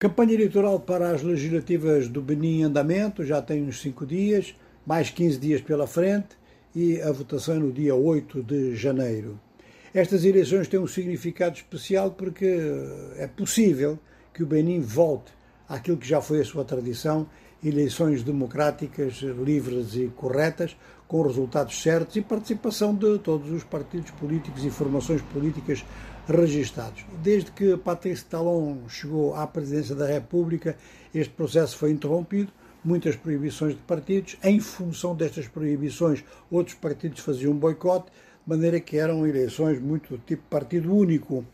Campanha eleitoral para as legislativas do Benin em andamento, já tem uns 5 dias, mais 15 dias pela frente e a votação é no dia 8 de janeiro. Estas eleições têm um significado especial porque é possível que o Benin volte àquilo que já foi a sua tradição, eleições democráticas, livres e corretas, com resultados certos e participação de todos os partidos políticos e formações políticas registados. Desde que Patrice Talon chegou à presidência da República, este processo foi interrompido, muitas proibições de partidos. Em função destas proibições, outros partidos faziam um boicote, de maneira que eram eleições muito tipo partido único.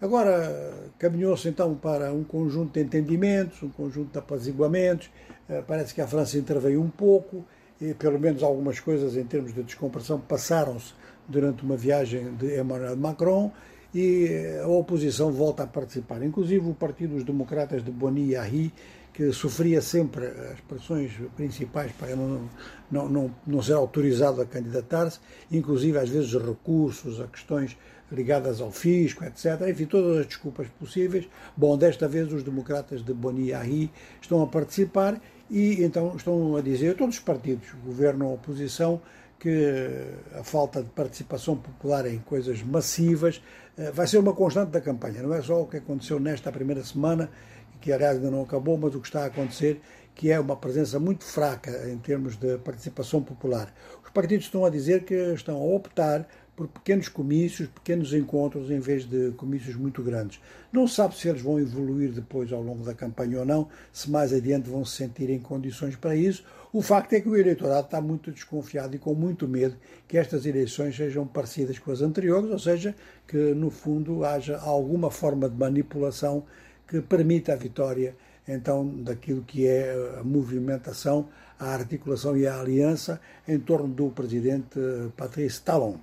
Agora, caminhou-se então para um conjunto de entendimentos, um conjunto de apaziguamentos. Eh, parece que a França interveio um pouco e, pelo menos, algumas coisas em termos de descompressão passaram-se durante uma viagem de Emmanuel Macron e a oposição volta a participar. Inclusive o Partido dos Democratas de Boni Yahi, que sofria sempre as pressões principais para não, não, não, não ser autorizado a candidatar-se, inclusive às vezes recursos a questões ligadas ao fisco, etc. Enfim, todas as desculpas possíveis. Bom, desta vez os democratas de Boni Yahi estão a participar e então estão a dizer, todos os partidos, governo ou oposição, que a falta de participação popular em coisas massivas eh, vai ser uma constante da campanha. Não é só o que aconteceu nesta primeira semana, que aliás ainda não acabou, mas o que está a acontecer, que é uma presença muito fraca em termos de participação popular. Os partidos estão a dizer que estão a optar por pequenos comícios, pequenos encontros, em vez de comícios muito grandes. Não sabe se eles vão evoluir depois ao longo da campanha ou não, se mais adiante vão se sentir em condições para isso. O facto é que o eleitorado está muito desconfiado e com muito medo que estas eleições sejam parecidas com as anteriores, ou seja, que no fundo haja alguma forma de manipulação que permita a vitória então daquilo que é a movimentação, a articulação e a aliança em torno do presidente Patrice Talon.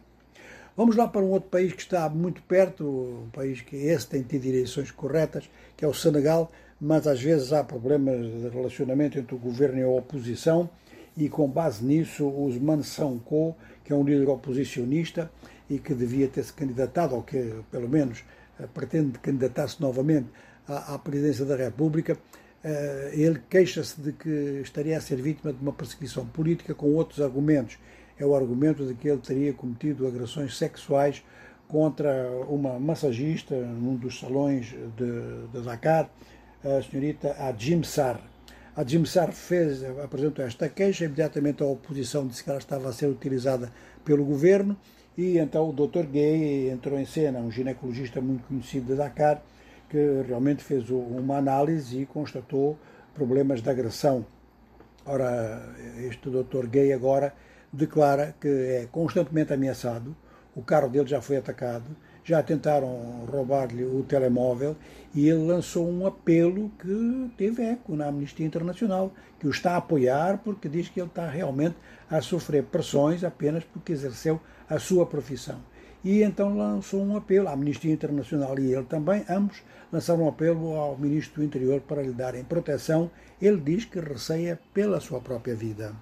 Vamos lá para um outro país que está muito perto, um país que esse tem tido eleições corretas, que é o Senegal, mas às vezes há problemas de relacionamento entre o governo e a oposição, e com base nisso, Usman Sonko, que é um líder oposicionista e que devia ter se candidatado, ou que pelo menos eh, pretende candidatar-se novamente à, à presidência da República, eh, ele queixa-se de que estaria a ser vítima de uma perseguição política com outros argumentos é o argumento de que ele teria cometido agressões sexuais contra uma massagista num dos salões de, de Dakar, a senhorita Adjim Sar. Adjim Sar fez, apresentou esta queixa, imediatamente a oposição disse que ela estava a ser utilizada pelo governo e então o Dr. Gay entrou em cena, um ginecologista muito conhecido de Dakar, que realmente fez uma análise e constatou problemas de agressão. Ora, este Dr. Gay agora declara que é constantemente ameaçado, o carro dele já foi atacado, já tentaram roubar-lhe o telemóvel e ele lançou um apelo que teve eco na Amnistia Internacional, que o está a apoiar porque diz que ele está realmente a sofrer pressões apenas porque exerceu a sua profissão. E então lançou um apelo, à Amnistia Internacional e ele também, ambos lançaram um apelo ao Ministro do Interior para lhe darem proteção. Ele diz que receia pela sua própria vida.